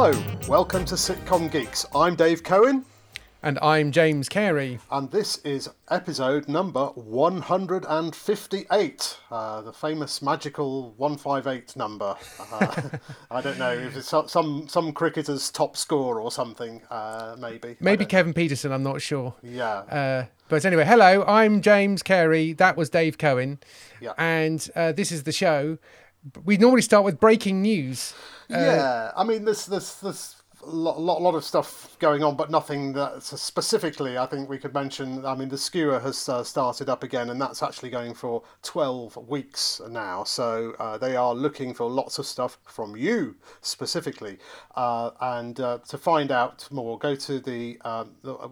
Hello, welcome to Sitcom Geeks. I'm Dave Cohen, And I'm James Cary. and this is episode number 158, uh, the famous magical 158 number. Uh, I don't know if it's some some cricketer's top score or something, uh, maybe. Maybe Kevin Pietersen, I'm not sure. Yeah. Uh, but anyway, hello, I'm James Cary. That was Dave Cohen. Yeah. And uh, this is the show. We normally start with breaking news. Yeah, I mean, there's there's a lot, lot, lot of stuff going on, but nothing that specifically I think we could mention. I mean, the skewer has uh, started up again, and that's actually going for 12 weeks now. So uh, they are looking for lots of stuff from you specifically. Uh, and uh, to find out more, go to the, um, the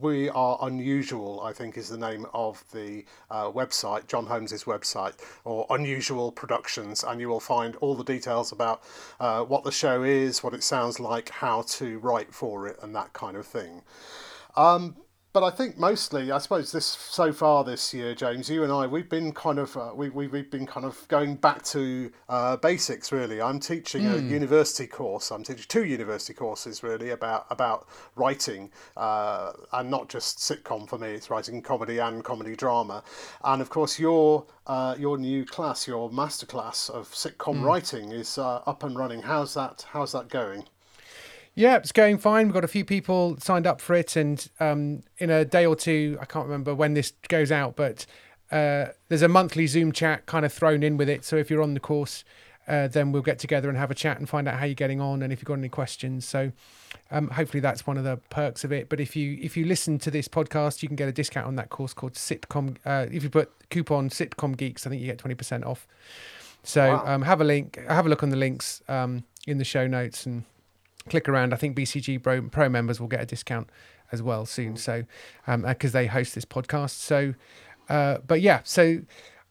We Are Unusual, I think is the name of the uh, website, Jon Holmes's website, or Unusual Productions, and you will find all the details about uh, what the show is, what it sounds like, how to write for it, and that kind of thing. Um, but I think mostly, I suppose this so far this year, James, you and I, we've been kind of uh, we, we we've been kind of going back to uh, basics. Really, I'm teaching a university course. I'm teaching two university courses really about about writing, uh, and not just sitcom for me. It's writing comedy and comedy drama, and of course your uh, your new class, your masterclass of sitcom writing, is uh, up and running. How's that? How's that going? Yeah, it's going fine. We've got a few people signed up for it. And um, in a day or two, I can't remember when this goes out, but uh, there's a monthly Zoom chat kind of thrown in with it. So if you're on the course, uh, then we'll get together and have a chat and find out how you're getting on and if you've got any questions. So um, hopefully that's one of the perks of it. But if you if you listen to this podcast, you can get a discount on that course called Sitcom. Uh, if you put coupon Sitcom Geeks, I think you get twenty percent off. So Wow. um, have a link, have a look on the links um, in the show notes and click around. I think BCG Pro, Pro members will get a discount as well soon. So because they host this podcast. So, uh, but yeah, so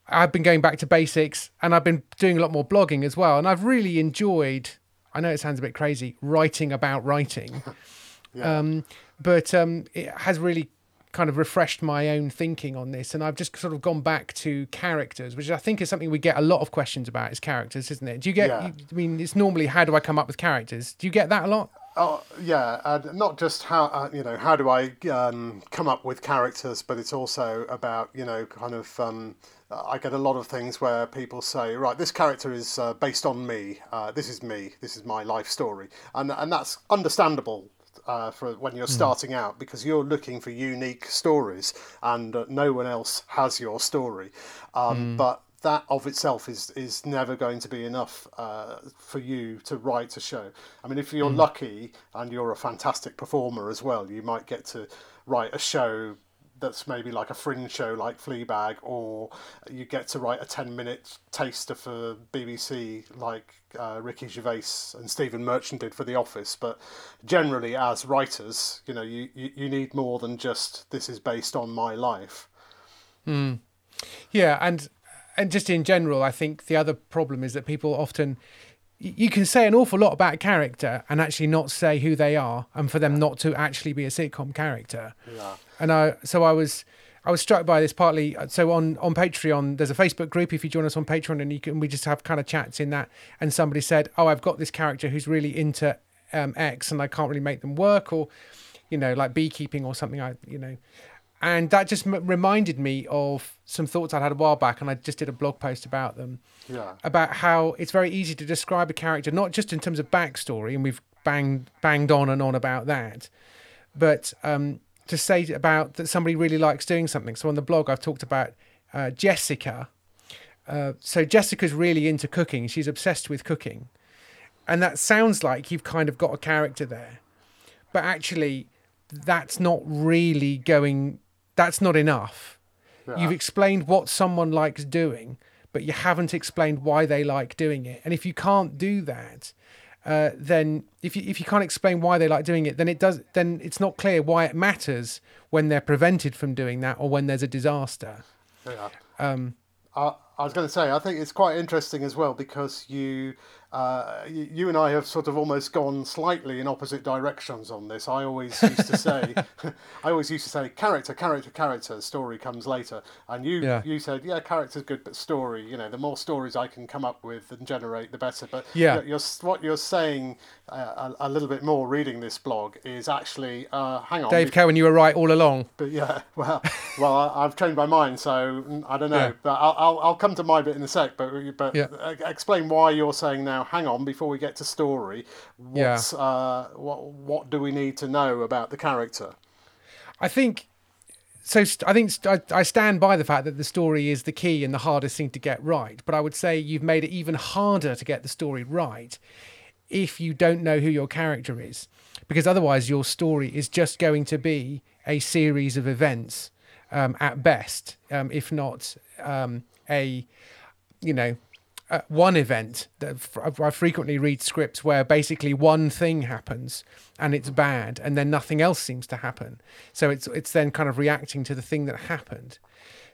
I've been going back to basics and I've been doing a lot more blogging as well. And I've really enjoyed. I know it sounds a bit crazy writing about writing, Yeah. um, but um, it has really kind of refreshed my own thinking on this. And I've just sort of gone back to characters, which I think is something we get a lot of questions about is characters, isn't it? Do you get, Yeah. you, I mean, it's normally how do I come up with characters? Do you get that a lot? Oh yeah, and not just how uh, you know how do I um, come up with characters, but it's also about you know kind of um, I get a lot of things where people say right this character is uh, based on me, uh, this is me, this is my life story, and and that's understandable. Uh, for when you're starting out, because you're looking for unique stories, and uh, no one else has your story. Um, But that of itself is is never going to be enough uh, for you to write a show. I mean, if you're lucky and you're a fantastic performer as well, you might get to write a show that's maybe like a fringe show like Fleabag, or you get to write a 10 minute taster for BBC like uh, Ricky Gervais and Stephen Merchant did for The Office. But generally, as writers, you know, you, you, you need more than just this is based on my life. Yeah, and and just in general, I think the other problem is that people often you can say an awful lot about a character and actually not say who they are, and for them not to actually be a sitcom character. Yeah. And I so I was I was struck by this partly. So on on Patreon, there's a Facebook group. If you join us on Patreon, and you can we just have kind of chats in that. And somebody said, "Oh, I've got this character who's really into um, X, and I can't really make them work, or you know, like beekeeping or something. I you know." And that just m- reminded me of some thoughts I'd had a while back, and I just did a blog post about them Yeah. about how it's very easy to describe a character, not just in terms of backstory, and we've banged banged on and on about that, but um, to say about that somebody really likes doing something. So on the blog, I've talked about uh, Jessica. Uh, so Jessica's really into cooking; she's obsessed with cooking, and that sounds like you've kind of got a character there, but actually, that's not really going. That's not enough. You've explained what someone likes doing, but you haven't explained why they like doing it. And if you can't do that, uh, then if you if you can't explain why they like doing it, then it does then it's not clear why it matters when they're prevented from doing that or when there's a disaster. Yeah. Um, I, I was going to say, I think it's quite interesting as well because you, uh, you, you and I have sort of almost gone slightly in opposite directions on this. I always used to say, I always used to say, character, character, character. Story comes later, and you Yeah. you said, yeah, character's good, but story. You know, the more stories I can come up with and generate, the better. But Yeah. you're, you're, what you're saying uh, a, a little bit more reading this blog is actually, uh, hang on, Dave Cohen, you were right all along. but yeah, well, well, I, I've changed my mind, so mm, I don't know. Yeah. But I'll, I'll I'll come to my bit in a sec. But but Yeah. explain why you're saying now. Hang on, before we get to story, Yeah. uh what what do we need to know about the character? I think so. I think I stand by the fact that the story is the key and the hardest thing to get right. But I would say you've made it even harder to get the story right if you don't know who your character is, because otherwise your story is just going to be a series of events um, at best, um, if not um, a you know, uh, one event that f- I frequently read scripts where basically one thing happens and it's bad, and then nothing else seems to happen. So it's it's then kind of reacting to the thing that happened.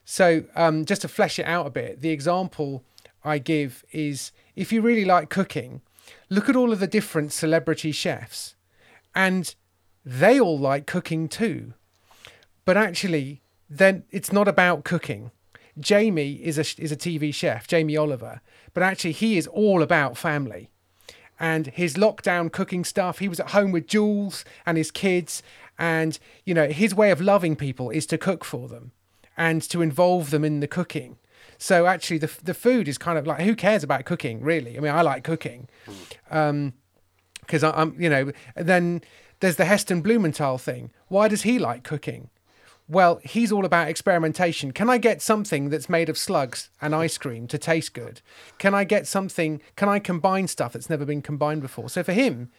So um, just to flesh it out a bit, the example I give is if you really like cooking, look at all of the different celebrity chefs, and they all like cooking too. But actually then it's not about cooking. Jamie is a is a tv chef jamie oliver but actually he is all about family. And his lockdown cooking stuff he was at home with jules and his kids and you know his way of loving people is to cook for them and to involve them in the cooking so actually the the food is kind of like who cares about cooking really i mean i like cooking because I'm, you know, then there's the Heston Blumenthal thing. Why does he like cooking? Well, he's all about experimentation. Can I get something that's made of slugs and ice cream to taste good? Can I get something, can I combine stuff that's never been combined before? So for him,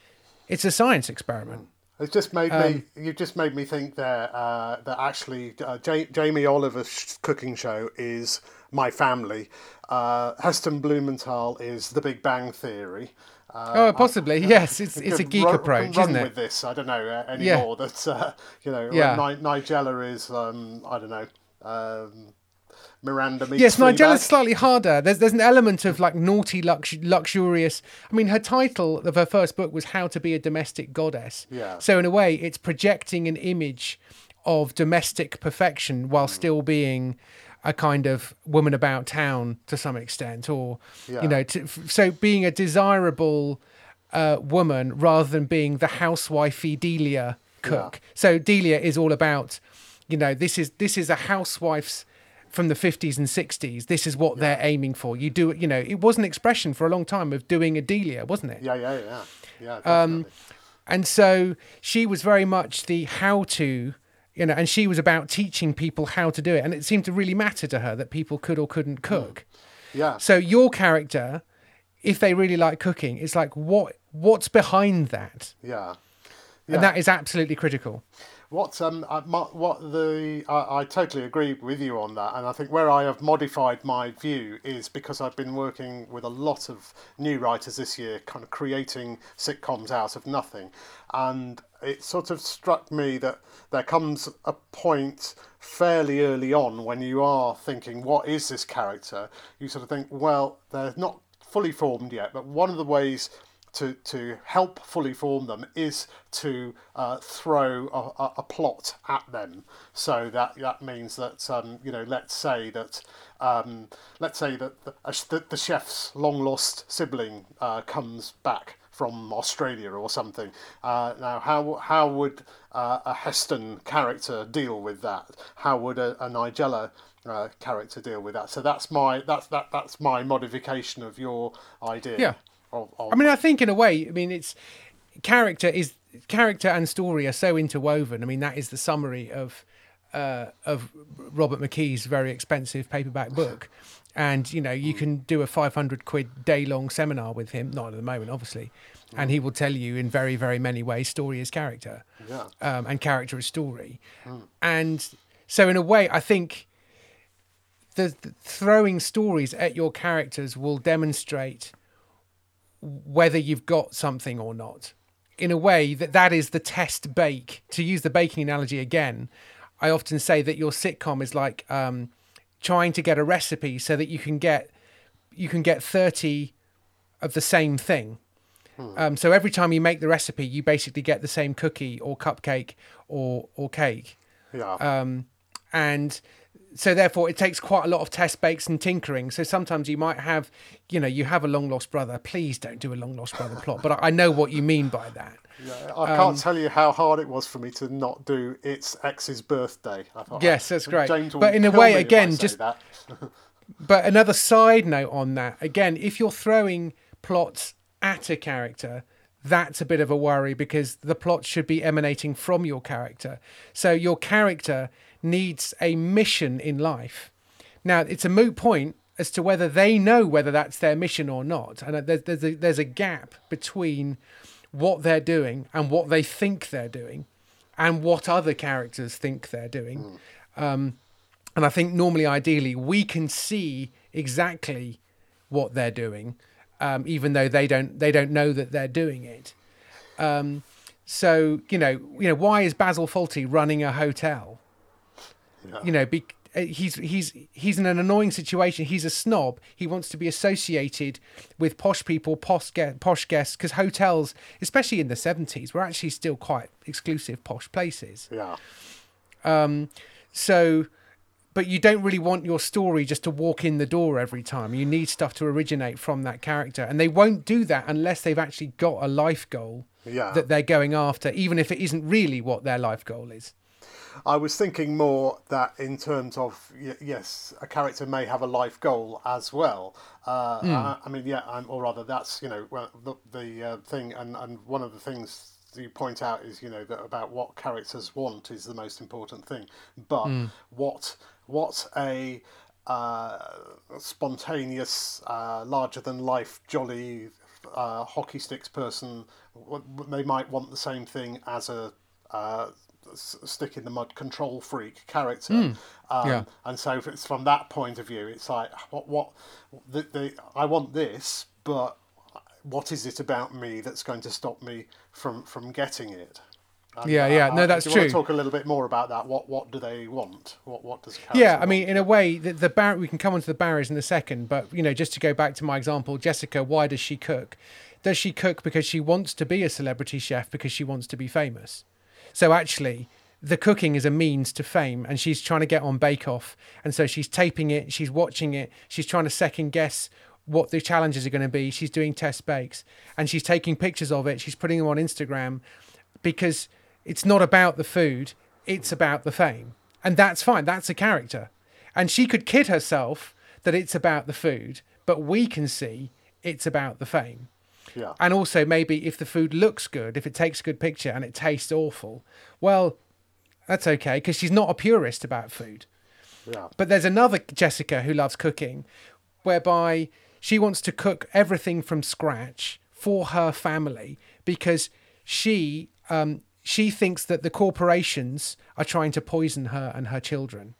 it's a science experiment. It's just made Um, me. You've just made me think there uh, that actually uh, ja- Jamie Oliver's cooking show is my family. Uh, Heston Blumenthal is The Big Bang Theory. Uh, Oh, possibly, yes. It's it's a geek ru- approach, run isn't it? With this, I don't know uh, anymore. That uh, you know, Yeah. Ni- Nigella is um, I don't know. Um, Miranda meets Yes, Nigella's slightly harder. There's there's an element of like naughty, lux- luxurious. I mean, her title of her first book was "How to Be a Domestic Goddess." Yeah. So in a way, it's projecting an image of domestic perfection while still being a kind of woman about town to some extent, or Yeah. you know, to, so being a desirable uh, woman rather than being the housewifey Delia cook. So Delia is all about, you know, this is this is a housewife's from the 50s and 60s. This is what they're aiming for. You do it, you know, it was an expression for a long time of doing a Delia, wasn't it? Yeah, yeah, yeah, yeah. Um, And so she was very much the how to, you know, and she was about teaching people how to do it. And it seemed to really matter to her that people could or couldn't cook. yeah. So your character, if they really like cooking, it's like what what's behind that? yeah. And that is absolutely critical. What um I, my, what the I, I totally agree with you on that, and I think where I have modified my view is because I've been working with a lot of new writers this year, kind of creating sitcoms out of nothing, and it sort of struck me that there comes a point fairly early on when you are thinking, what is this character? You sort of think, well, they're not fully formed yet, but one of the ways to, to help fully form them is to uh, throw a, a, plot at them. So that that means that um, you know, let's say that um, let's say that the, the chef's long lost sibling uh, comes back from Australia or something. Uh, now, how how would uh, a Heston character deal with that? How would a, a Nigella uh, character deal with that? So that's my that's that that's my modification of your idea. Yeah. Of, of, I mean, I think in a way, I mean, it's character is character and story are so interwoven. I mean, that is the summary of uh, of Robert McKee's very expensive paperback book. And you know, you can do a five hundred quid day long seminar with him. Not at the moment, obviously, and he will tell you in very, very many ways, story is character, Yeah. um, and character is story. And so, in a way, I think the, the throwing stories at your characters will demonstrate whether you've got something or not. In a way that that is the test bake. To use the baking analogy again, I often say that your sitcom is like um, trying to get a recipe so that you can get you can get 30 of the same thing. Um, so every time you make the recipe, you basically get the same cookie or cupcake or or cake. Yeah. Um, and so therefore it takes quite a lot of test bakes and tinkering so sometimes you might have you know you have a long lost brother please don't do a long lost brother plot but I, I know what you mean by that yeah, I um, can't tell you how hard it was for me to not do its ex's birthday. I thought, Yes, that's great. James But in a way, me if I again, just- but another side note on that again if you're throwing plots at a character that's a bit of a worry because the plot should be emanating from your character so your character needs a mission in life now it's a moot point as to whether they know whether that's their mission or not and there's, there's, a, there's a gap between what they're doing and what they think they're doing and what other characters think they're doing um, and I think normally, ideally, we can see exactly what they're doing, um, even though they don't they don't know that they're doing it. Um, so you know, you know, why is Basil Fawlty running a hotel? Yeah. You know, be, he's he's he's in an annoying situation. He's a snob. He wants to be associated with posh people, posh guest, posh guests, because hotels, especially in the seventies, were actually still quite exclusive posh places. Yeah. Um, So, but you don't really want your story just to walk in the door every time. You need stuff to originate from that character, and they won't do that unless they've actually got a life goal Yeah. that they're going after, even if it isn't really what their life goal is. I was thinking more that in terms of yes, a character may have a life goal as well. Uh, Hmm. I, I mean, yeah, I'm, or rather, that's you know well, the, the uh, thing, and, and one of the things you point out is you know that about what characters want is the most important thing, but Hmm. what what a uh, spontaneous, uh, larger than life, jolly uh, hockey sticks person, they might want the same thing as a uh, stick in the mud control freak character. Hmm. Um, Yeah. And so if it's from that point of view, it's like what what the, the I want this, but what is it about me that's going to stop me from from getting it? And, Yeah, yeah. Uh, no, uh, that's do you want true. to talk a little bit more about that? What what do they want? What what does Yeah, I want? mean, in a way, the, the bar- we can come onto the barriers in a second, but you know, just to go back to my example, Jessica, why does she cook? Does she cook because she wants to be a celebrity chef because she wants to be famous? So actually, the cooking is a means to fame, and she's trying to get on Bake Off, and so she's taping it, she's watching it, she's trying to second guess what the challenges are going to be. She's doing test bakes, and she's taking pictures of it. She's putting them on Instagram because it's not about the food, it's about the fame. And that's fine, that's a character. And she could kid herself that it's about the food, but we can see it's about the fame. Yeah, And also, maybe if the food looks good, if it takes a good picture and it tastes awful, well, that's okay because she's not a purist about food. yeah, But there's another Jessica who loves cooking, whereby she wants to cook everything from scratch for her family because she um, she thinks that the corporations are trying to poison her and her children.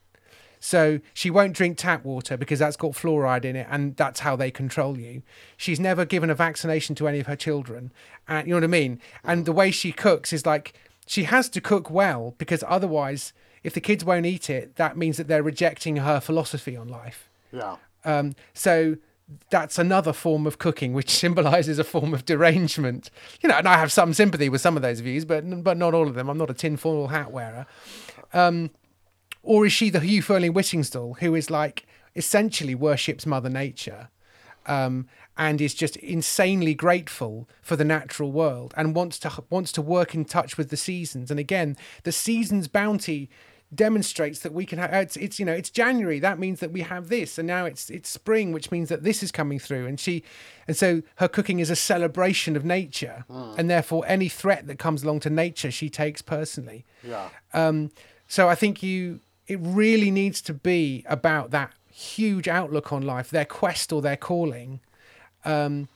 So she won't drink tap water because that's got fluoride in it, and that's how they control you. She's never given a vaccination to any of her children, and you know what I mean. And the way she cooks is like she has to cook well because otherwise, if the kids won't eat it, that means that they're rejecting her philosophy on life. yeah, Um, so that's another form of cooking, which symbolizes a form of derangement. You know, and I have some sympathy with some of those views, but but not all of them. I'm not a tinfoil hat wearer. Um, or is she the Hugh Fearnley-Whittingstall, who is like essentially worships Mother Nature? um, and is just insanely grateful for the natural world and wants to wants to work in touch with the seasons. And again, the seasons bounty demonstrates that we can have it's, it's you know it's January that means that we have this and now it's it's spring which means that this is coming through and she and so her cooking is a celebration of nature and therefore any threat that comes along to nature she takes personally yeah, um, so I think you it really needs to be about that huge outlook on life, their quest or their calling. Um,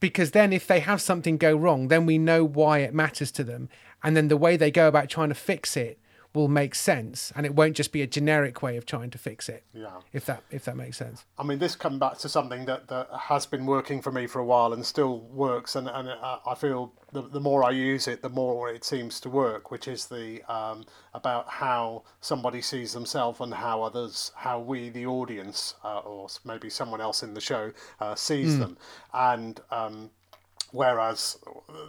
because then if they have something go wrong, then we know why it matters to them. And then the way they go about trying to fix it will make sense, and it won't just be a generic way of trying to fix it. Yeah. If that if that makes sense. I mean, this comes back to something that, that has been working for me for a while and still works, and, and uh, I feel the, the more I use it, the more it seems to work, which is the um, about how somebody sees themselves and how others, how we, the audience, uh, or maybe someone else in the show, uh, sees them, and um, whereas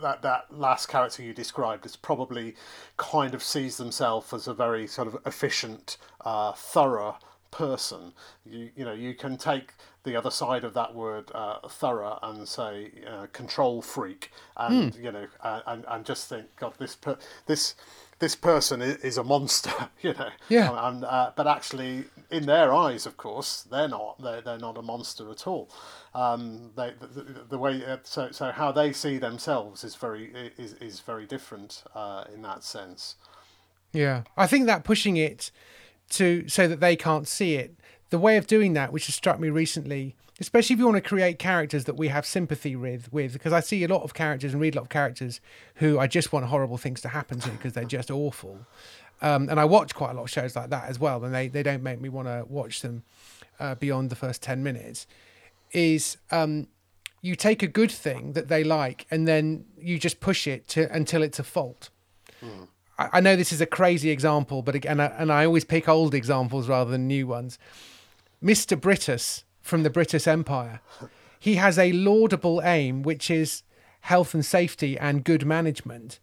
that that last character you described is probably kind of sees themselves as a very sort of efficient, uh, thorough person. You you know you can take the other side of that word uh, thorough and say uh, control freak, and you know and and just think God this per- this. This person is, a monster, you know. Yeah. And uh, but actually, in their eyes, of course, they're not. They're, they're not a monster at all. Um, they, the, the, the way uh, so so how they see themselves is very is, is very different uh, in that sense. Yeah, I think that pushing it to so that they can't see it, the way of doing that, which has struck me recently, especially if you want to create characters that we have sympathy with, with because I see a lot of characters and read a lot of characters who I just want horrible things to happen to because they're just awful. Um, and I watch quite a lot of shows like that as well, and they, they don't make me want to watch them uh, beyond the first 10 minutes. Is um, you take a good thing that they like and then you just push it to until it's a fault. I, I know this is a crazy example, but again, I, and I always pick old examples rather than new ones. Mr. Brittas from the Brittas Empire, he has a laudable aim, which is health and safety and good management.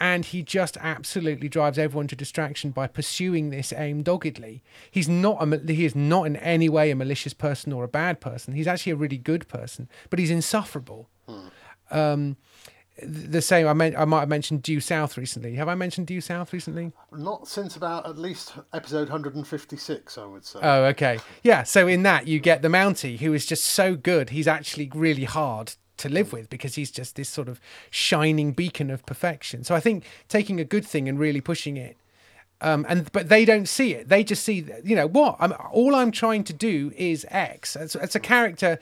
And he just absolutely drives everyone to distraction by pursuing this aim doggedly. He's not a, he is not in any way a malicious person or a bad person. He's actually a really good person, but he's insufferable. Um, th- the same. I meant I might have mentioned Due South recently. Have I mentioned Due South recently? Not since about at least episode 156, I would say. Oh, okay. Yeah. So in that you get the Mountie, who is just so good. He's actually really hard to live with because he's just this sort of shining beacon of perfection. So I think taking a good thing and really pushing it. Um, and but they don't see it. They just see, you know, what I'm. All I'm trying to do is X. It's, it's a character.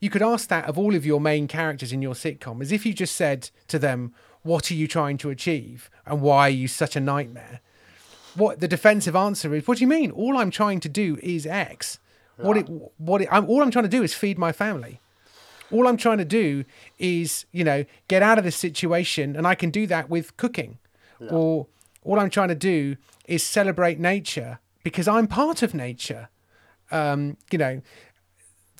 You could ask that of all of your main characters in your sitcom, as if you just said to them, "What are you trying to achieve, and why are you such a nightmare?" what the defensive answer is what do you mean? All i'm trying to do is x. What it what it, I'm, all i'm trying to do is feed my family. All i'm trying to do is you know get out of this situation and i can do that with cooking. Or all i'm trying to do is celebrate nature because i'm part of nature. Um, you know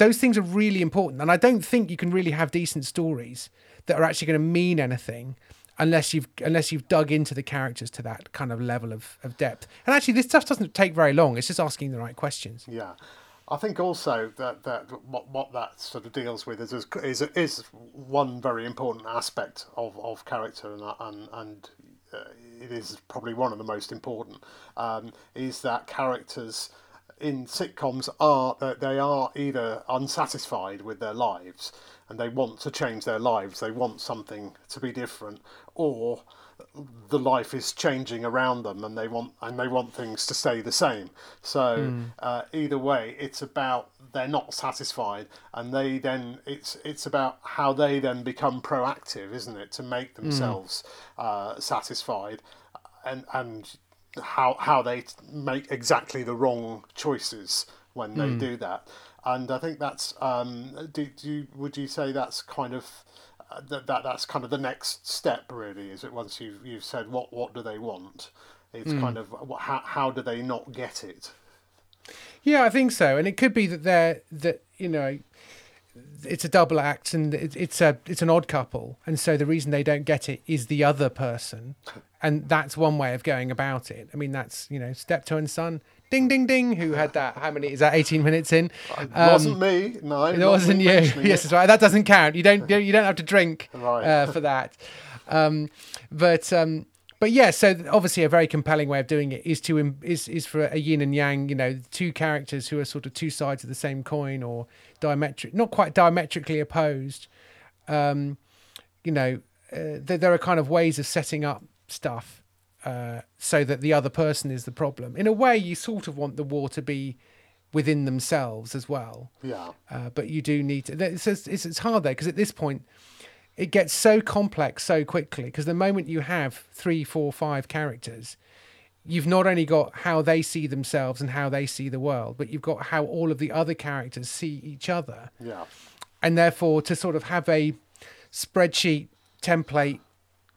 those things are really important. And i don't think you can really have decent stories that are actually going to mean anything unless you've unless you've dug into the characters to that kind of level of, of depth. And actually this stuff doesn't take very long. It's just asking the right questions. Yeah, I think also that that what what that sort of deals with is is is one very important aspect of, of character and and and uh, it is probably one of the most important um, is that characters in sitcoms are that they are either unsatisfied with their lives and they want to change their lives they want something to be different or the life is changing around them and they want and they want things to stay the same. So uh, either way it's about they're not satisfied and they then it's it's about how they then become proactive isn't it to make themselves uh, satisfied and and how how they make exactly the wrong choices when they do that. And i think that's um do, do you, would you say that's kind of uh, that, that that's kind of the next step really? Is it once you've you've said what what do they want? It's kind of how, how do they not get it? Yeah, I think so, and it could be that they're that you know it's a double act and it, it's a it's an odd couple, and so the reason they don't get it is the other person, and that's one way of going about it. I mean, that's you know steptoe and son, ding ding ding. Who had that? How many is that? Eighteen minutes in. it wasn't me no It wasn't you. Yes, that's right. That doesn't count. You don't. You don't have to drink Right. uh, for that. Um, but um, but yeah. So obviously, a very compelling way of doing it is to is is for a yin and yang. You know, two characters who are sort of two sides of the same coin or diametric, not quite diametrically opposed. Um, you know, uh, there, there are kind of ways of setting up stuff uh, so that the other person is the problem. In a way, you sort of want the war to be within themselves as well. yeah Uh, but you do need to. It's, it's, it's hard there because at this point, it gets so complex so quickly. Because the moment you have three, four, five characters, you've not only got how they see themselves and how they see the world, but you've got how all of the other characters see each other. Yeah. And therefore, to sort of have a spreadsheet template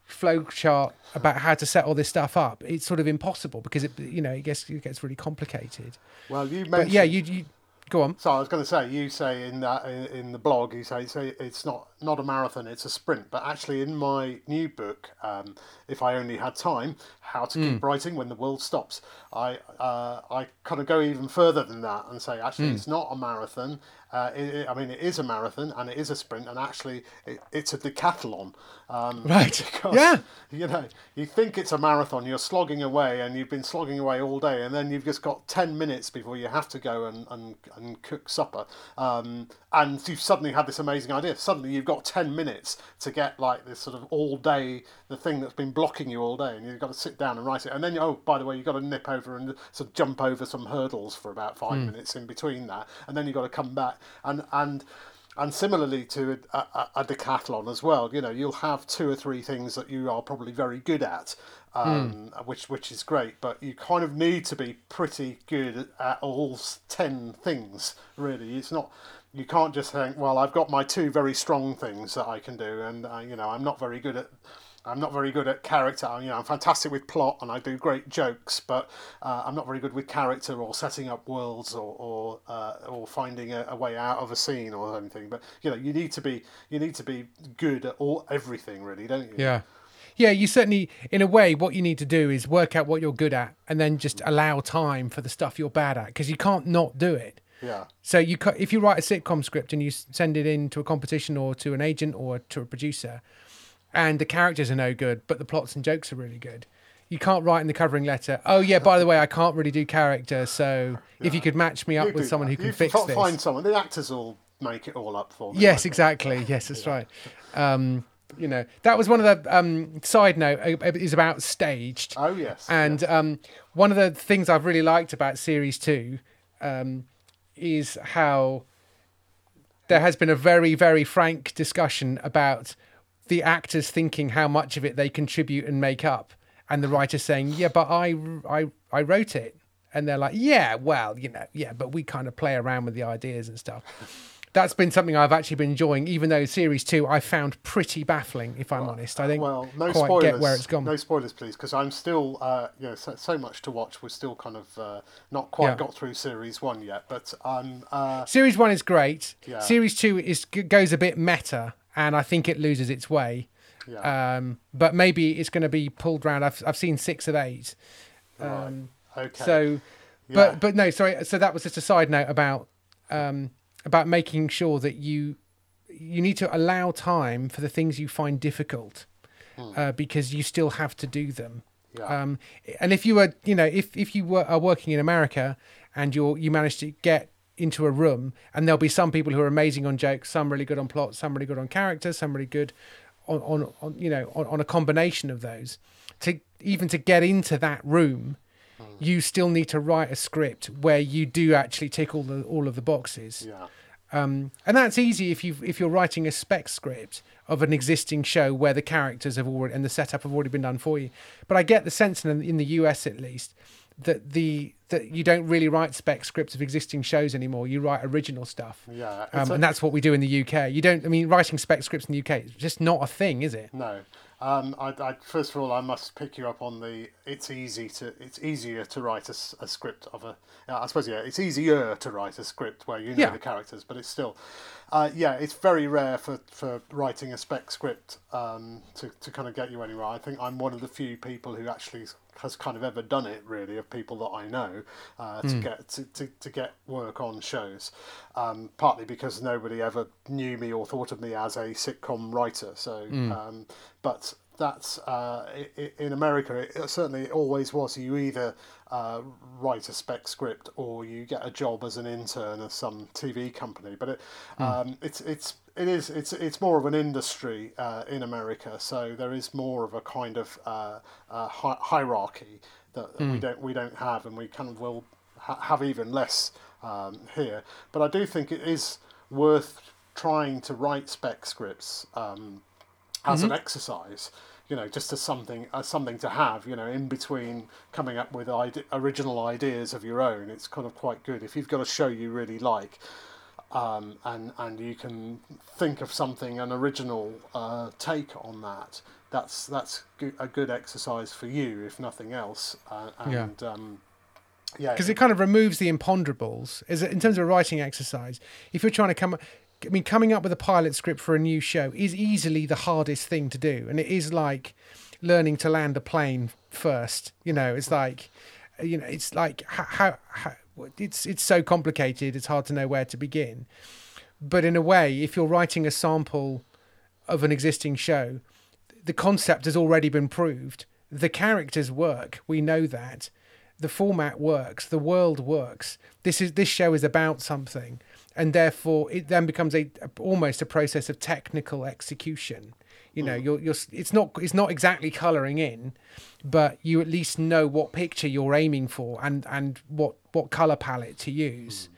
flow chart about how to set all this stuff up, it's sort of impossible because it, you know, it gets it gets really complicated. Well, you mentioned. But yeah, you, you go on. So I was going to say, you say in that in, in the blog, you say, say it's not not a marathon, it's a sprint. But actually, in my new book, um, if I only had time, how to keep writing when the world stops, I uh, I kind of go even further than that and say actually it's not a marathon. Uh, it, it- I mean, it is a marathon and it is a sprint, and actually it, it's a decathlon. Um, Right. because, Yeah. You know, you think it's a marathon, you're slogging away, and you've been slogging away all day, and then you've just got 10 minutes before you have to go and, and, and cook supper. Um, and you've suddenly had this amazing idea. Suddenly you've got 10 minutes to get like this sort of all day, the thing that's been blocking you all day, and you've got to sit down and write it. And then, oh, by the way, you've got to nip over and sort of jump over some hurdles for about five minutes in between that. And then you've got to come back. And, and, and similarly to a, a, a decathlon as well, you know, you'll have two or three things that you are probably very good at, um, which which is great. But you kind of need to be pretty good at all ten things. Really, it's not. You can't just think, well, I've got my two very strong things that I can do, and uh, you know, I'm not very good at. I'm not very good at character. You know, I'm fantastic with plot and I do great jokes, but uh, I'm not very good with character or setting up worlds or or, uh, or finding a, a way out of a scene or anything. But you know, you need to be you need to be good at all everything, really, don't you? Yeah. Yeah, you certainly, in a way, what you need to do is work out what you're good at and then just allow time for the stuff you're bad at because you can't not do it. Yeah. So you if you write a sitcom script and you send it in to a competition or to an agent or to a producer, and the characters are no good, but the plots and jokes are really good, you can't write in the covering letter. Oh yeah, by the way, I can't really do character, so if you could match me up You with someone that. who can you fix f- this. Find someone. The actors will make it all up for me. Yes, exactly. Yes, that's right. Um, you know, that was one of the um, side note uh, is about staged. Oh yes. And um, one of the things I've really liked about series two um, is how there has been a very, very frank discussion about the actors thinking how much of it they contribute and make up, and the writer saying, "Yeah, but I, I, I wrote it," and they're like, "Yeah, well, you know, yeah, but we kind of play around with the ideas and stuff." That's been something I've actually been enjoying, even though series two I found pretty baffling. If I'm honest, I think Well, no quite spoilers. get where it's gone. No spoilers, please, because I'm still, uh, you know, so, so much to watch. We're still kind of uh, not quite Yeah. got through series one yet, but I'm. Uh, Series one is great. Yeah. Series two is goes a bit meta, and I think it loses its way. yeah. Um, but maybe it's going to be pulled round. I've I've seen six of eight. Um, okay. So, Yeah. but but no, sorry. So that was just a side note about um, about making sure that you you need to allow time for the things you find difficult, uh, because you still have to do them. Yeah. Um, and if you were, you know, if if you were are working in America and you're you manage to get into a room and there'll be some people who are amazing on jokes, some really good on plot, some really good on character, some really good on on, on you know on, on a combination of those. To even to get into that room, you still need to write a script where you do actually tick all the all of the boxes. yeah. Um, and that's easy if you if you're writing a spec script of an existing show where the characters have already and the setup have already been done for you. But I get the sense in, in the US at least that the that you don't really write spec scripts of existing shows anymore. You write original stuff. Yeah, Um, a- and that's what we do in the UK. You don't. I mean, writing spec scripts in the UK is just not a thing, is it? No. Um, I, I, first of all, I must pick you up on the. It's easy to. It's easier to write a script of a. I suppose yeah. It's easier to write a script where you know Yeah. the characters, but it's still. Uh, yeah, it's very rare for, for writing a spec script um, to, to kind of get you anywhere. I think I'm one of the few people who actually has kind of ever done it. Really, of people that I know uh, to get to, to, to get work on shows. Um, partly because nobody ever knew me or thought of me as a sitcom writer. So, um, but that's uh, in America. It, certainly, always was. You either uh, write a spec script or you get a job as an intern at some TV company. But it, um, it's it's it is it's it's more of an industry uh, in America. So there is more of a kind of uh, uh, hi- hierarchy that we don't we don't have, and we kind of will ha- have even less um, here. But I do think it is worth trying to write spec scripts um, as an exercise you know, just as something as something to have, you know, in between coming up with ide- original ideas of your own. It's kind of quite good if you've got a show you really like, um, and and you can think of something an original uh, take on that. That's that's go- a good exercise for you, if nothing else. Uh, Yeah. um, yeah, because it kind of removes the imponderables is it- in terms of a writing exercise if you're trying to come i mean coming up with a pilot script for a new show is easily the hardest thing to do. And it is like learning to land a plane first you know it's like you know it's like how, how, it's it's so complicated it's hard to know where to begin. But in a way if you're writing a sample of an existing show the concept has already been proved. The characters work we know that. The format works the world works. This is this show is about something and therefore it then becomes a, a- almost a process of technical execution. You know you're you're it's not it's not exactly coloring in but you at least know what picture you're aiming for and and what what color palette to use.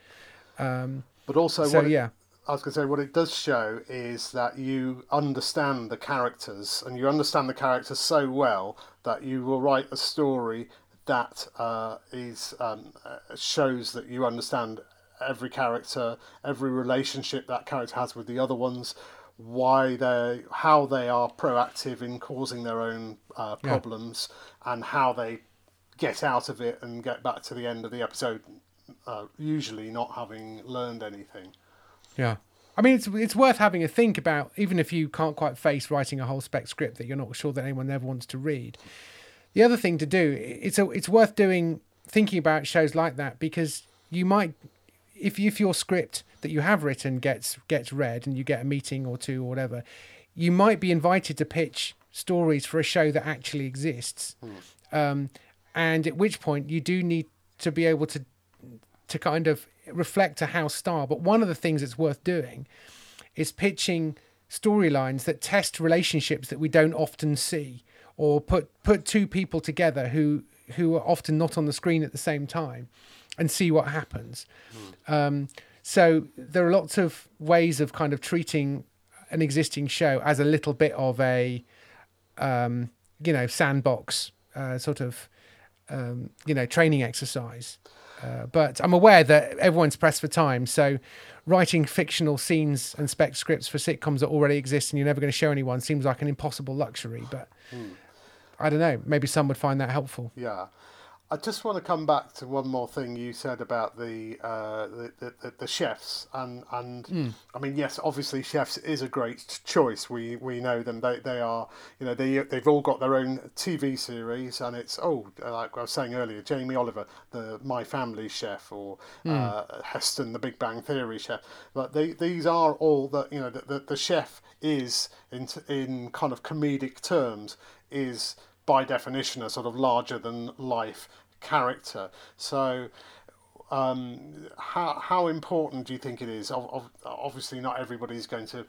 Um but also so what it- yeah. I was going to say what it does show is that you understand the characters, and you understand the characters so well that you will write a story that uh, is um, uh, shows that you understand every character, every relationship that character has with the other ones, why they, how they are proactive in causing their own uh, Yeah. problems, and how they get out of it and get back to the end of the episode, uh, usually not having learned anything. Yeah. I mean, it's it's worth having a think about, even if you can't quite face writing a whole spec script that you're not sure that anyone ever wants to read. The other thing to do, it's a, it's worth doing, thinking about shows like that because you might, if if your script that you have written gets gets read and you get a meeting or two or whatever, you might be invited to pitch stories for a show that actually exists, um, and at which point you do need to be able to to kind of reflect a house style. But one of the things that's worth doing is pitching storylines that test relationships that we don't often see, or put put two people together who who are often not on the screen at the same time, and see what happens. Um, so there are lots of ways of kind of treating an existing show as a little bit of a um, you know sandbox uh, sort of um, you know training exercise. Uh, but I'm aware that everyone's pressed for time, so writing fictional scenes and spec scripts for sitcoms that already exist and you're never going to show anyone seems like an impossible luxury. But I don't know. Maybe some would find that helpful. Yeah. I just want to come back to one more thing you said about the uh, the, the, the, chefs and and I mean yes obviously chefs is a great choice. We we know them. They, they are you know they they've all got their own TV series and it's oh like I was saying earlier Jamie Oliver the My Family chef or uh, Heston the Big Bang Theory chef. But they these are all the you know the, the, the chef is in in kind of comedic terms is by definition a sort of larger than life character. So, um, how how important do you think it is? Of, of, obviously, not everybody's going to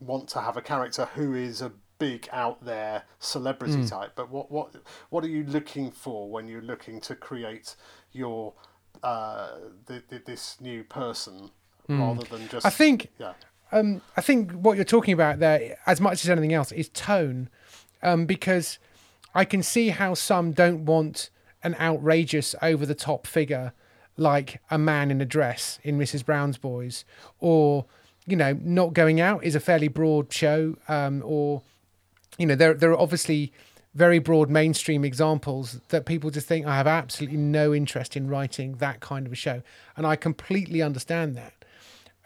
want to have a character who is a big out there celebrity type. But what what what are you looking for when you're looking to create your uh, th- th- this new person rather than just I think yeah um, I think what you're talking about there, as much as anything else, is tone, um, because I can see how some don't want an outrageous, over the top figure like a man in a dress in Mrs. Brown's Boys, or you know, not going out is a fairly broad show, um, or you know, there there are obviously very broad mainstream examples that people just think I have absolutely no interest in writing that kind of a show, and I completely understand that.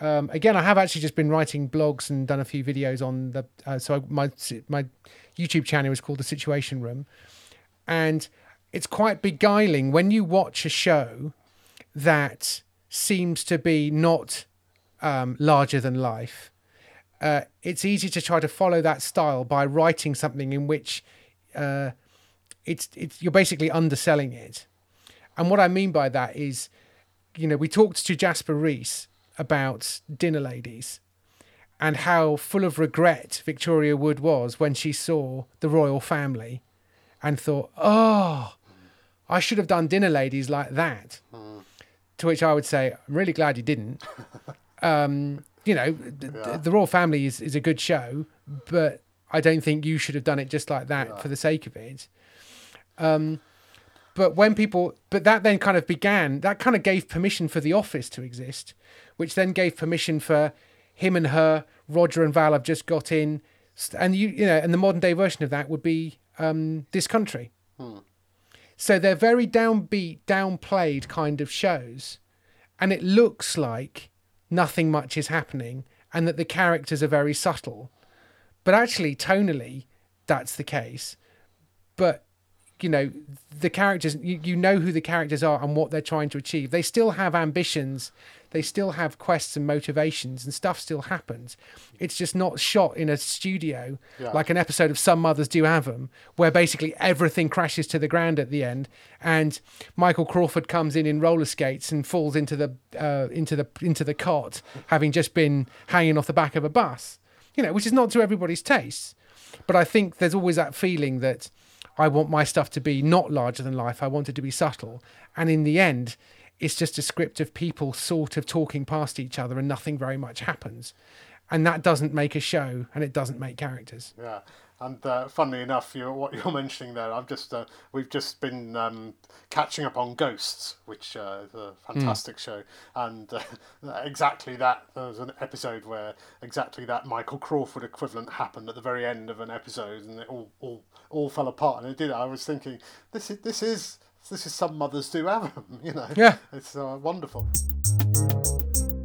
Um, again, I have actually just been writing blogs and done a few videos on the. Uh, so I, my my YouTube channel is called the Situation Room, and it's quite beguiling when you watch a show that seems to be not um, larger than life. Uh, it's easy to try to follow that style by writing something in which uh, it's it's you're basically underselling it. And what I mean by that is, you know, we talked to Jasper Rees about dinner ladies and how full of regret Victoria Wood was when she saw the Royle Family and thought, oh, I should have done dinner ladies like that. To which I would say, I'm really glad you didn't. um, you know, th- th- Yeah. the Royle Family is, is a good show, but I don't think you should have done it just like that for the sake of it. Um, but when people, but that then kind of began, that kind of gave permission for The Office to exist, which then gave permission for him and her, Roger and Val have just got in, and you, you know, and the modern day version of that would be um, This Country. So they're very downbeat, downplayed kind of shows, and it looks like nothing much is happening, and that the characters are very subtle. But actually, tonally, that's the case. But you know, the characters, you, you know who the characters are and what they're trying to achieve. They still have ambitions, they still have quests and motivations, and stuff still happens. It's just not shot in a studio Yeah. like an episode of Some Mothers Do Have 'Em, where basically everything crashes to the ground at the end, and Michael Crawford comes in in roller skates and falls into the uh, into the into the cot, having just been hanging off the back of a bus. You know, which is not to everybody's taste. But I think there's always that feeling that I want my stuff to be not larger than life. I want it to be subtle. And in the end, it's just a script of people sort of talking past each other and nothing very much happens. And that doesn't make a show and it doesn't make characters. Yeah, and uh, funnily enough, you what you're mentioning there, I've just uh, we've just been um, catching up on Ghosts, which uh, is a fantastic show, and uh, exactly that. There was an episode where exactly that Michael Crawford equivalent happened at the very end of an episode, and it all all, all fell apart. And it did. I was thinking, this is this is this is some mothers do have 'em, you know. Yeah. it's uh, wonderful.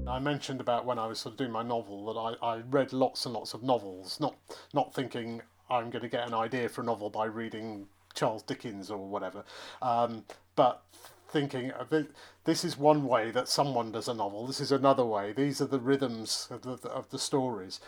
I mentioned about when I was sort of doing my novel that I, I read lots and lots of novels, not not thinking I'm going to get an idea for a novel by reading Charles Dickens or whatever, um, but thinking it, this is one way that someone does a novel. This is another way. These are the rhythms of the, of the stories.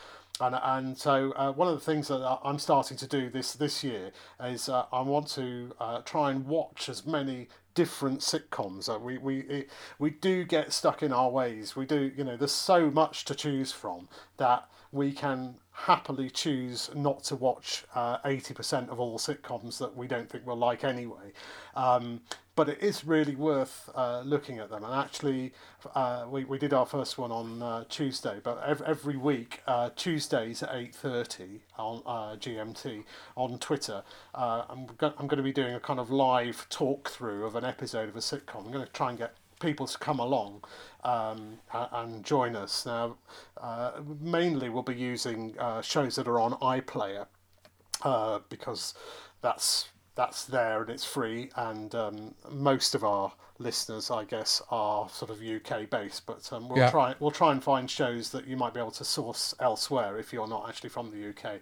And, and so uh, one of the things that I'm starting to do this this year is uh, I want to uh, try and watch as many different sitcoms. Uh, we we it, we do get stuck in our ways. We do you know there's so much to choose from that we can happily choose not to watch uh, 80% of all sitcoms that we don't think we'll like anyway. Um, but it is really worth uh, looking at them. And actually, uh, we, we did our first one on uh, Tuesday, but every, every week, uh, Tuesdays at 8.30 on uh, GMT on Twitter, uh, I'm, go- I'm going to be doing a kind of live talk through of an episode of a sitcom. I'm going to try and get people to come along um, and join us. Now, uh, mainly we'll be using uh, shows that are on iPlayer uh, because that's that's there and it's free, and um, most of our listeners, I guess, are sort of UK based. But um, we'll Yeah. try we'll try and find shows that you might be able to source elsewhere if you're not actually from the UK.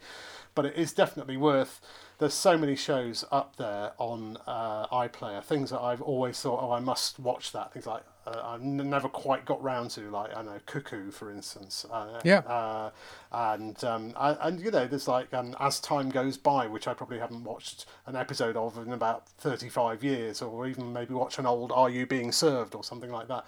But it is definitely worth. There's so many shows up there on uh, iPlayer, things that I've always thought, oh, I must watch that. Things like uh, I've n- never quite got round to, like I know Cuckoo, for instance. Uh, Yeah. uh, and um, I, and you know, there's like um, as time goes by, which I probably haven't watched an episode of in about 35 years, or even maybe watch an old Are You Being Served or something like that.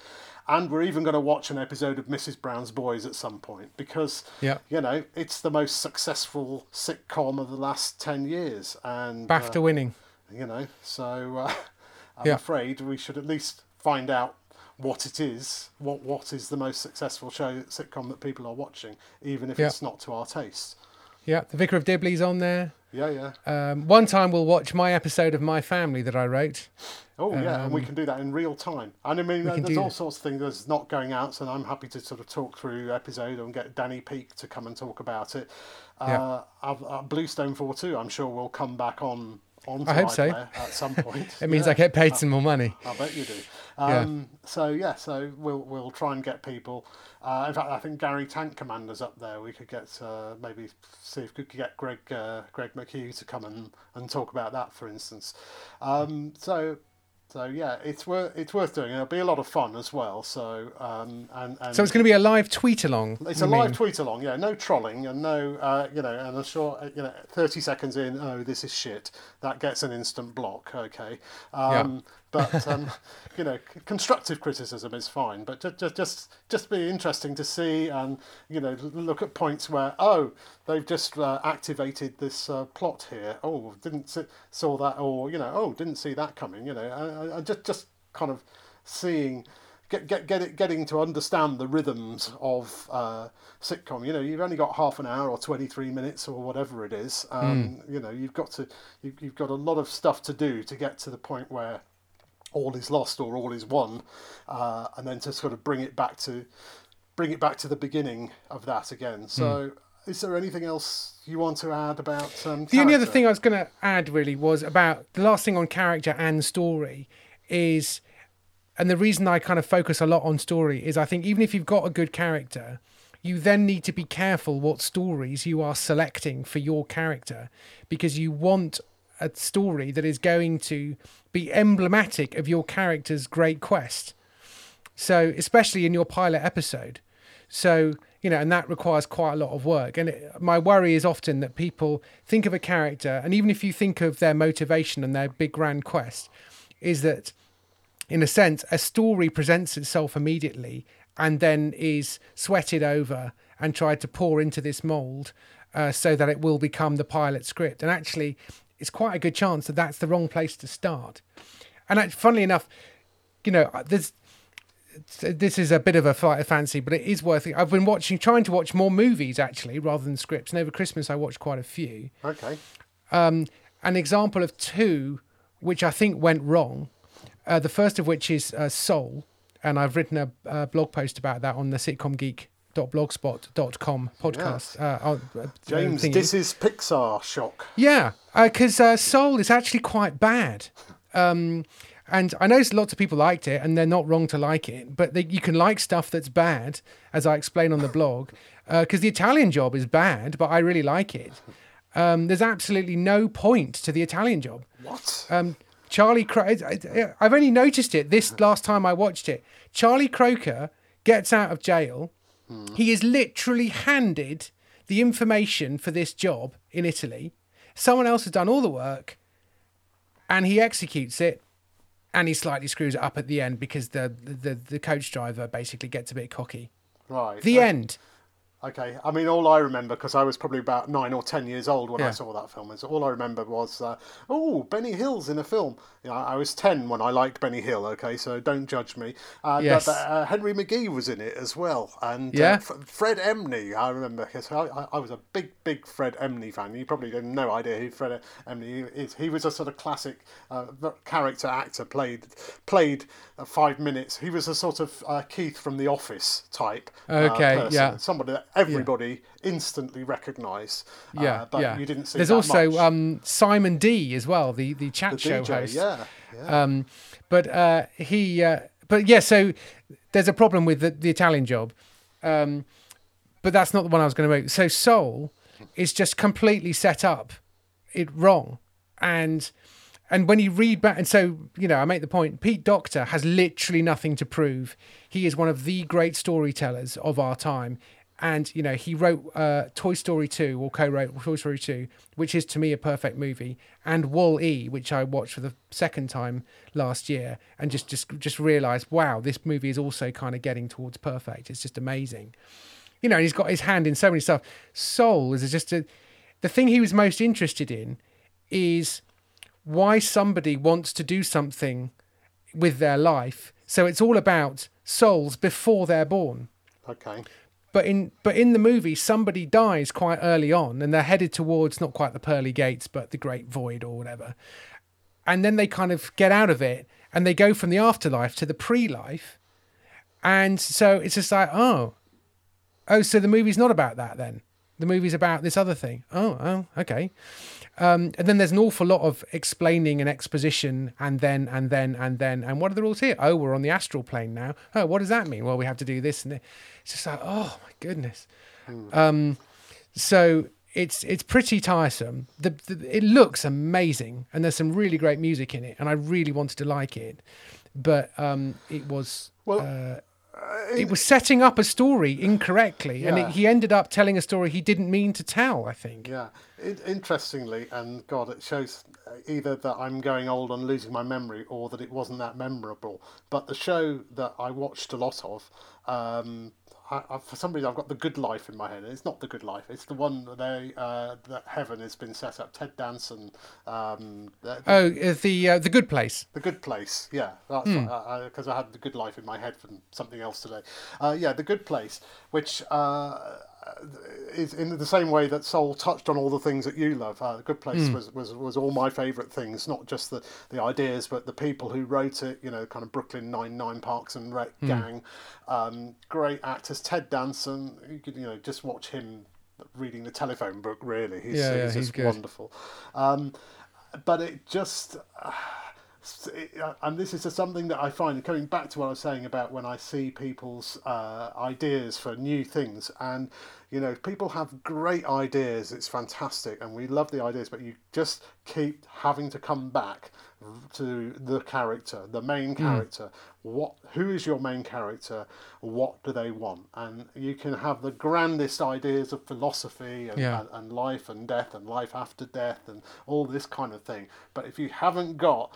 And we're even going to watch an episode of Mrs. Brown's Boys at some point because Yeah. you know it's the most successful sitcom of the last 10 years, and uh, BAFTA winning. you know, so uh, I'm Yeah. afraid we should at least find out what it is, what what is the most successful show sitcom that people are watching, even if Yeah. it's not to our taste. Yeah, the Vicar of Dibley's on there. Yeah, yeah. Um, one time we'll watch my episode of My Family that I wrote. Oh, yeah, and we can do that in real time. And I mean, uh, Um, there's all that. sorts of things that's not going out, so I'm happy to sort of talk through episode and get Danny Peak to come and talk about it. Yeah. Uh, uh, uh, Bluestone 42, I'm sure will come back on on I hope so. at some point. It means Yeah. I get paid some more money. I bet you do. Yeah. Um, So yeah, so we'll we'll try and get people. Uh, in fact, I think Gary Tank Commander's up there. We could get uh, maybe see if we could get Greg uh, Greg McHugh to come and, and talk about that, for instance. Um, so so yeah, it's worth it's worth doing. It'll be a lot of fun as well. So um, and, and So it's going to be a live tweet along. it's a live mean? tweet along, yeah. No trolling and no, uh, you know, and I'm sure, uh, you know, 30 seconds in, oh, this is shit. That gets an instant block, okay. Um, but um, you know, constructive criticism is fine. But just, just, just, just be interesting to see and you know, look at points where, oh, they've just uh, activated this uh, plot here. Oh, didn't see, saw that, or you know, oh, didn't see that coming. You know, I, I- just, just kind of seeing get get get it, getting to understand the rhythms of uh, sitcom. You know, you've only got half an hour or twenty three minutes or whatever it is. Um, You know, you've got to you, you've got a lot of stuff to do to get to the point where all is lost or all is won, uh, and then to sort of bring it back to bring it back to the beginning of that again. So. Is there anything else you want to add about um, The only other thing I was going to add really was about the last thing on character and story is, and the reason I kind of focus a lot on story is I think even if you've got a good character, you then need to be careful what stories you are selecting for your character because you want a story that is going to be emblematic of your character's great quest. So, especially in your pilot episode. So, you know, and that requires quite a lot of work. And it, my worry is often that people think of a character, and even if you think of their motivation and their big grand quest, is that in a sense, a story presents itself immediately and then is sweated over and tried to pour into this mold uh, so that it will become the pilot script. And actually, it's quite a good chance that that's the wrong place to start. And act- funnily enough, you know, there's this is a bit of a flight of fancy, but it is worth it. I've been watching, trying to watch more movies actually, rather than scripts. And over Christmas, I watched quite a few. Okay. Um, an example of two which I think went wrong. Uh, the first of which is uh, Soul, and I've written a, a blog post about that on the sitcomgeek.blogspot.com podcast. Uh, uh, uh, James, this is Pixar shock. Yeah, because uh, Soul is actually quite bad. Um, and I know lots of people liked it, and they're not wrong to like it. But they, you can like stuff that's bad, as I explain on the blog, because the Italian Job is bad, but I really like it. Um, there's absolutely no point to the Italian Job. What? Um, Charlie, Cro- I- I- I've only noticed it this last time I watched it. Charlie Croker gets out of jail. He is literally handed the information for this job in Italy. Someone else has done all the work, and he executes it. And he slightly screws it up at the end because the the, the coach driver basically gets a bit cocky. Right. The okay. end. Okay. I mean, all I remember, because I was probably about nine or ten years old when I saw that film, is all I remember was, uh, oh, Benny Hill's in a film. You know, I was ten when I liked Benny Hill, okay, so don't judge me. Uh, Yes. But uh, Henry McGee was in it as well. And Yeah. uh, F- Fred Emney, I remember, because I, I, I was a big, big Fred Emney fan. You probably have no idea who Fred Emney is. He was a sort of classic uh, character actor, played played uh, five minutes. He was a sort of uh, Keith from The Office type. Okay, person. yeah. somebody that everybody instantly recognised. Yeah, uh, but yeah. you didn't see. There's also um, Simon Dee as well, the the chat the show DJ, host. yeah, yeah. Um, but uh, he, uh, but yeah, so there's a problem with the, the Italian job. Um, but that's not the one I was going to make. So Soul is just completely set up it wrong, and and when you read back, and so you know, I make the point. Pete Docter has literally nothing to prove. He is one of the great storytellers of our time. And you know he wrote uh, Toy Story two or co-wrote Toy Story two, which is to me a perfect movie, and Wall E, which I watched for the second time last year, and just just just realised, wow, this movie is also kind of getting towards perfect. It's just amazing you know, he's got his hand in so many stuff. Soul is just a, the thing he was most interested in is why somebody wants to do something with their life. So it's all about souls before they're born. okay. But in but in the movie, somebody dies quite early on, and they're headed towards not quite the pearly gates, but the great void or whatever. And then they kind of get out of it, and they go from the afterlife to the pre-life, and so it's just like, oh, oh, so the movie's not about that then. The movie's about this other thing. Oh, oh, okay. Um, and then there's an awful lot of explaining and exposition, and then and then and then. And what are the rules here? Oh, we're on the astral plane now. Oh, what does that mean? Well, we have to do this and this. It's just like, oh my goodness. Um, so it's it's pretty tiresome. The, the it looks amazing, and there's some really great music in it, and I really wanted to like it, but um, it was. Well, uh, it was setting up a story incorrectly, and it, he ended up telling a story he didn't mean to tell. I think. Yeah, in, interestingly, and God, it shows either that I'm going old and losing my memory, or that it wasn't that memorable. But the show that I watched a lot of, um, I, I, for some reason, I've got the Good Life in my head. It's not the Good Life. It's the one that they uh, that Heaven has been set up. Ted Danson. Um, the, oh, uh, the uh, the Good Place. The Good Place. Yeah, that's because mm. I, I, had the Good Life in my head from something else today. Uh, yeah, the Good Place, which uh, is in the same way that Soul touched on all the things that you love. Uh, the Good Place mm. was, was was all my favourite things, not just the, the ideas, but the people who wrote it. You know, kind of Brooklyn Nine Nine, Parks and Rec mm. gang, um, great actors. Ted Danson, you could you know just watch him reading the telephone book. Really, he's, yeah, yeah, he's, he's just wonderful. Um, but it just. Uh, and this is something that I find coming back to what I was saying about when I see people's uh, ideas for new things, and you know, people have great ideas. It's fantastic, and we love the ideas, but you just keep having to come back to the character, the main hmm. character. Mm. What? Who is your main character? What do they want? And you can have the grandest ideas of philosophy and, yeah. and, and life and death and life after death and all this kind of thing. But if you haven't got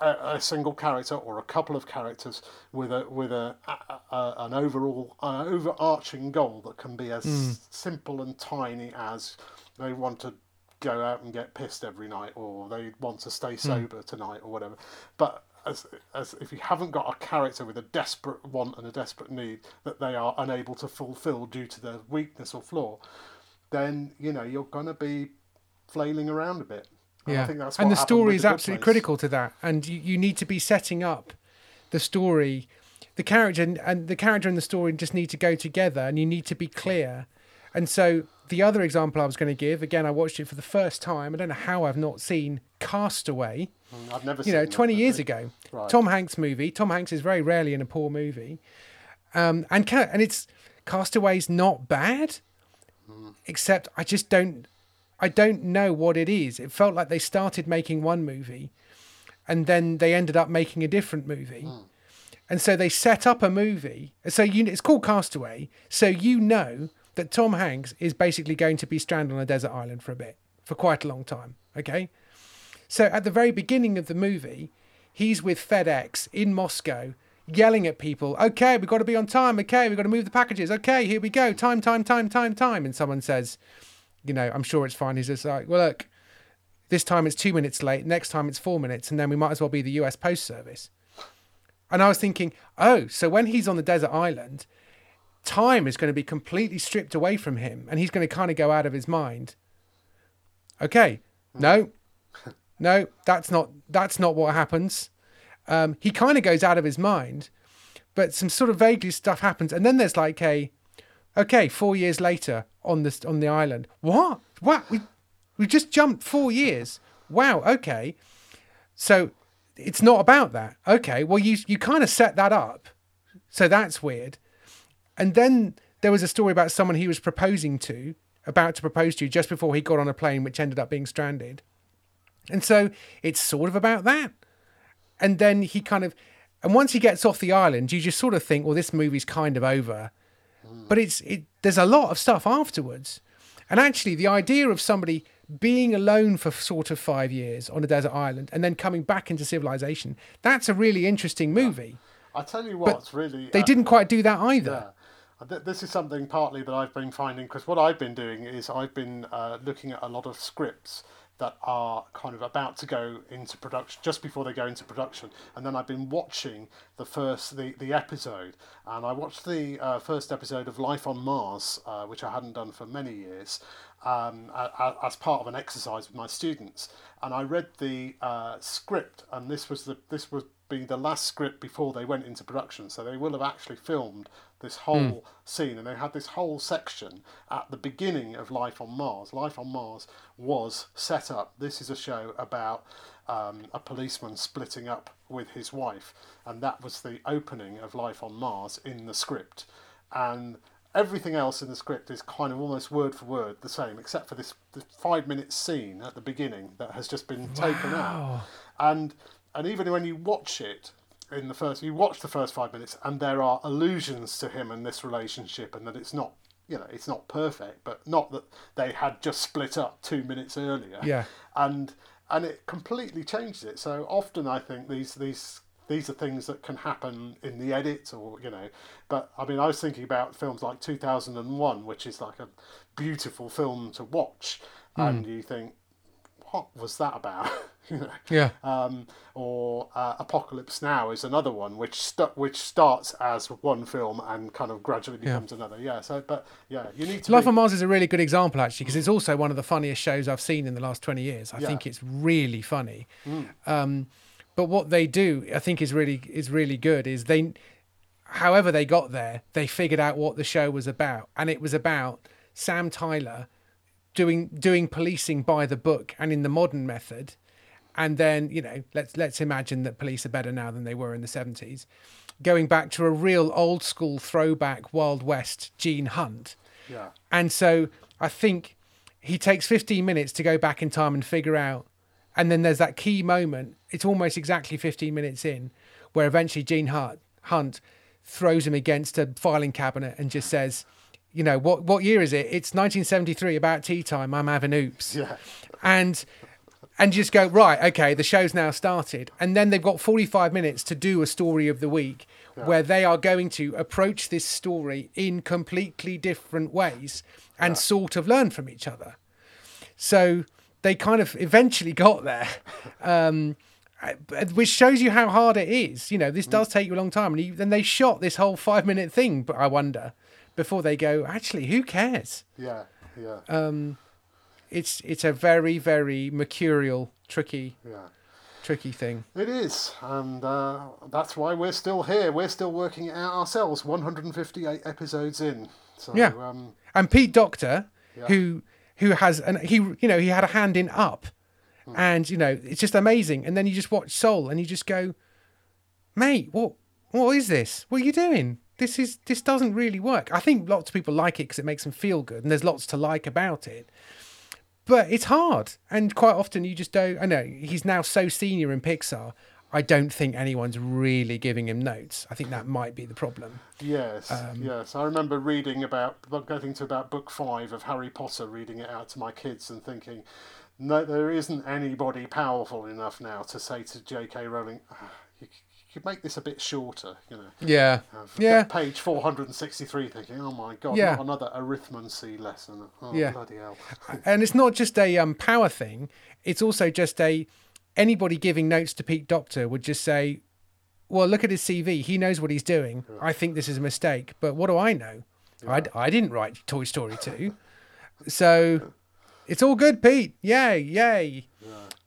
a, a, single character or a couple of characters with a with a, a, a an overall an overarching goal that can be as mm. simple and tiny as they want to go out and get pissed every night or they want to stay hmm. sober mm. tonight or whatever but as, as if you haven't got a character with a desperate want and a desperate need that they are unable to fulfill due to their weakness or flaw then you know you're going to be flailing around a bit yeah. and the story is absolutely place. critical to that. And you, you need to be setting up the story, the character, and, and the character and the story just need to go together, and you need to be clear. And so the other example I was going to give, again, I watched it for the first time. I don't know how I've not seen Castaway. Mm, I've never seen you know, 20 years ago. Right. Tom Hanks movie. Tom Hanks is very rarely in a poor movie. Um, and and it's Castaway's not bad, mm. except I just don't I don't know what it is. It felt like they started making one movie and then they ended up making a different movie. Mm. And so they set up a movie. So you, it's called Castaway. So you know that Tom Hanks is basically going to be stranded on a desert island for a bit, for quite a long time. Okay. So at the very beginning of the movie, he's with FedEx in Moscow yelling at people, okay, we've got to be on time. Okay, we've got to move the packages. Okay, here we go. Time, time, time, time, time. And someone says, you know, I'm sure it's fine. He's just like, well, look, this time it's two minutes late, next time it's four minutes, and then we might as well be the US Post Service. And I was thinking, oh, so when he's on the desert island, time is going to be completely stripped away from him and he's going to kind of go out of his mind. Okay, no, no, that's not that's not what happens. Um, he kind of goes out of his mind, but some sort of vaguely stuff happens, and then there's like a Okay, four years later on this on the island. What? What? We we just jumped four years. Wow. Okay. So it's not about that. Okay. Well, you you kind of set that up. So that's weird. And then there was a story about someone he was proposing to, about to propose to, just before he got on a plane, which ended up being stranded. And so it's sort of about that. And then he kind of, and once he gets off the island, you just sort of think, well, this movie's kind of over. But it's it, there's a lot of stuff afterwards. And actually, the idea of somebody being alone for sort of five years on a desert island and then coming back into civilization, that's a really interesting movie. I tell you what, really. They uh, didn't quite do that either. Yeah. This is something partly that I've been finding because what I've been doing is I've been uh, looking at a lot of scripts that are kind of about to go into production just before they go into production. And then i've been watching the first the, the episode. And i watched the uh, first episode of life on mars uh, which i hadn't done for many years um, as part of an exercise with my students. And i read the uh, script and this was the this was be the last script before they went into production. So they will have actually filmed this whole mm. scene, and they had this whole section at the beginning of Life on Mars. Life on Mars was set up. This is a show about um, a policeman splitting up with his wife, and that was the opening of Life on Mars in the script. And everything else in the script is kind of almost word for word the same, except for this, this five minute scene at the beginning that has just been taken out. And and even when you watch it, in the first you watch the first five minutes and there are allusions to him and this relationship and that it's not you know, it's not perfect, but not that they had just split up two minutes earlier. Yeah. And and it completely changed it. So often I think these these these are things that can happen in the edit or you know but i mean i was thinking about films like 2001 which is like a beautiful film to watch hmm. and you think what was that about you know Yeah. um, or uh, Apocalypse Now is another one which st- which starts as one film and kind of gradually becomes another. Yeah. So, but yeah, you need to. Life be- on Mars is a really good example, actually, because it's also one of the funniest shows I've seen in the last 20 years. I Yeah. think it's really funny. Um, but what they do, I think, is really is really good. Is they, however they got there, they figured out what the show was about, and it was about Sam Tyler doing doing policing by the book and in the modern method. And then you know, let's let's imagine that police are better now than they were in the 70s. Going back to a real old school throwback Wild West Gene Hunt. yeah. And so I think he takes 15 minutes to go back in time and figure out. And then there's that key moment. It's almost exactly 15 minutes in where eventually Gene Hunt throws him against a filing cabinet and just says, you know, what, what year is it? It's 1973, about tea time. I'm having oops. Yeah. And and just go right okay the show's now started. And then they've got 45 minutes to do a story of the week where they are going to approach this story in completely different ways and sort of learn from each other. So they kind of eventually got there. Um, which shows you how hard it is. You know this does take you a long time. And you, then they shot this whole five minute thing but i wonder before they go actually who cares? Yeah. Yeah. um, it's it's a very very mercurial, tricky yeah. tricky thing. It is, and uh, that's why we're still here. We're still working it out ourselves. 158 episodes in. So, Yeah. Um, And Pete Docter, Yeah. who who has and he you know he had a hand in Up, and you know it's just amazing. And then you just watch Soul, and you just go, mate, what what is this? What are you doing? This is this doesn't really work. I think lots of people like it because it makes them feel good, and there's lots to like about it. But it's hard, and quite often you just don't. I know he's now so senior in Pixar. I don't think anyone's really giving him notes. I think that might be the problem. Yes, Um, yes. I remember reading about, getting to about book five of Harry Potter, reading it out to my kids and thinking, no, there isn't anybody powerful enough now to say to J.K. Rowling, "Ah, you, you could make this a bit shorter, you know. Yeah, Yeah. Page 463, thinking, oh my god, Yeah. not another arithmancy lesson. Oh, Yeah. bloody hell. and it's not just a um, power thing it's also just a anybody giving notes to pete docter would just say well look at his cv he knows what he's doing i think this is a mistake but what do i know I, I didn't write toy story 2 so it's all good pete yay yay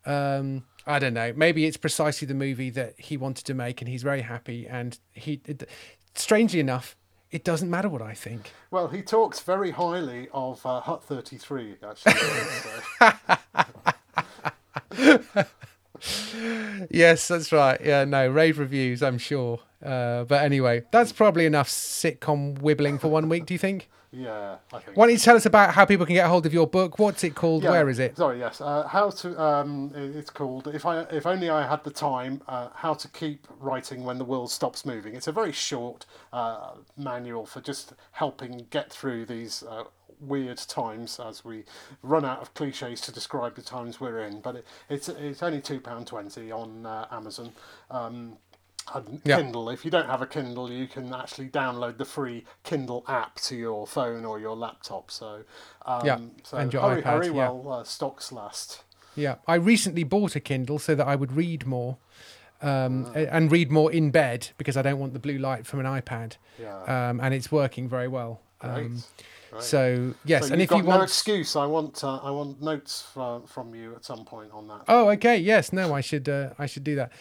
um i don't know maybe it's precisely the movie that he wanted to make and he's very happy and he it, strangely enough it doesn't matter what i think Well, he talks very highly of uh, Hut 33, actually. Yes, that's right. Yeah, no, rave reviews, I'm sure. Uh, but anyway, that's probably enough sitcom wibbling for one week, do you think? Yeah, I think. Why don't you tell us about how people can get hold of your book? What's it called? Yeah, Where is it? Sorry, yes. Uh, how to? Um, it's called. If I, if only I had the time. Uh, how to keep writing when the world stops moving. It's a very short uh, manual for just helping get through these uh, weird times as we run out of cliches to describe the times we're in. But it, it's it's only two pound twenty on uh, Amazon. Um, Yeah. Kindle. If you don't have a Kindle, you can actually download the free Kindle app to your phone or your laptop. So, um, Yeah, so and your hurry, iPad, hurry yeah. while uh, stocks last. Yeah, I recently bought a Kindle so that I would read more. Um, a- and read more in bed because I don't want the blue light from an iPad, Yeah, um, and it's working very well. Um, great. so yes, So and if you no want, excuse, I want uh, I want notes from from you at some point on that. Oh, okay. Yes. No, I should. Uh, I should do that.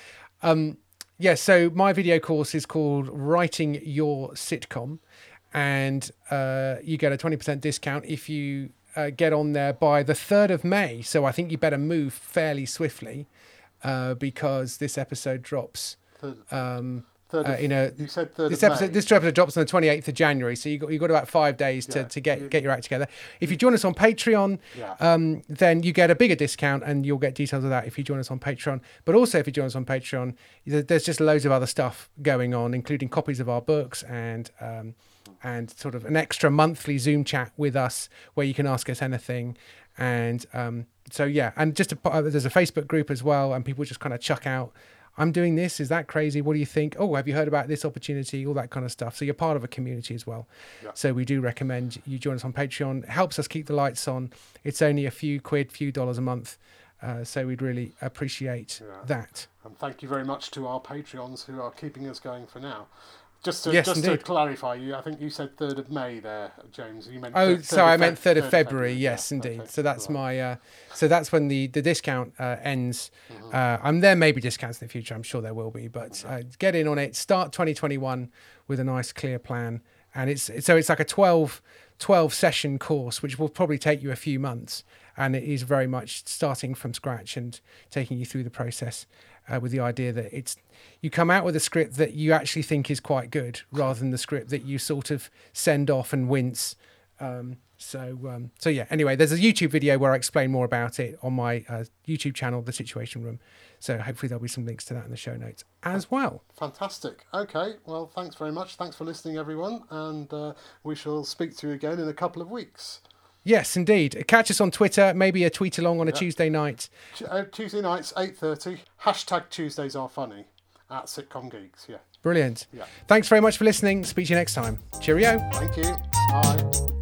Um, yes. so my video course is called "Writing Your Sitcom," and uh, you get a twenty percent discount if you uh, get on there by the third of May. So I think you better move fairly swiftly uh, because this episode drops um, Third uh, of- you know, you said third this episode May. this episode drops on the 28th of January, so you got you got about five days to, Yeah. to get get your act together. If you join us on Patreon, Yeah. um, then you get a bigger discount, and you'll get details of that if you join us on Patreon. But also, if you join us on Patreon, there's just loads of other stuff going on, including copies of our books and um, and sort of an extra monthly Zoom chat with us where you can ask us anything. And um, so yeah, and just a, uh, there's a Facebook group as well, and people just kind of chuck out. I'm doing this. Is that crazy? What do you think? Oh, have you heard about this opportunity? All that kind of stuff. So you're part of a community as well. Yeah. So we do recommend you join us on Patreon. It helps us keep the lights on. It's only a few quid, few dollars a month. Uh, so we'd really appreciate Yeah. that. And thank you very much to our Patreons who are keeping us going for now. Just to, Yes, just to clarify, you I think you said third of May there, James. You meant Oh, third- so third I meant third of February. Yeah, Yes, indeed. okay, So that's right. my. Uh, so that's when the the discount uh, ends. Mm-hmm. Uh, um, there may be discounts in the future. I'm sure there will be, but uh, get in on it. Start 2021 with a nice clear plan, and it's so it's like a 12 12 session course, which will probably take you a few months, and it is very much starting from scratch and taking you through the process. Uh, with the idea that it's you come out with a script that you actually think is quite good, rather than the script that you sort of send off and wince. Um, so um, so yeah. Anyway, there's a YouTube video where I explain more about it on my uh, YouTube channel, The Situation Room. So hopefully there'll be some links to that in the show notes as well. Fantastic. Okay, well, thanks very much. Thanks for listening, everyone, and uh, we shall speak to you again in a couple of weeks. Yes, indeed. Catch us on Twitter. Maybe a tweet along on a Tuesday night. Uh, Tuesday nights, eight thirty. Hashtag Tuesdays are funny at Sitcom Geeks. Yeah. Brilliant. Yeah. Thanks very much for listening. Speak to you next time. Cheerio. Thank you. Bye.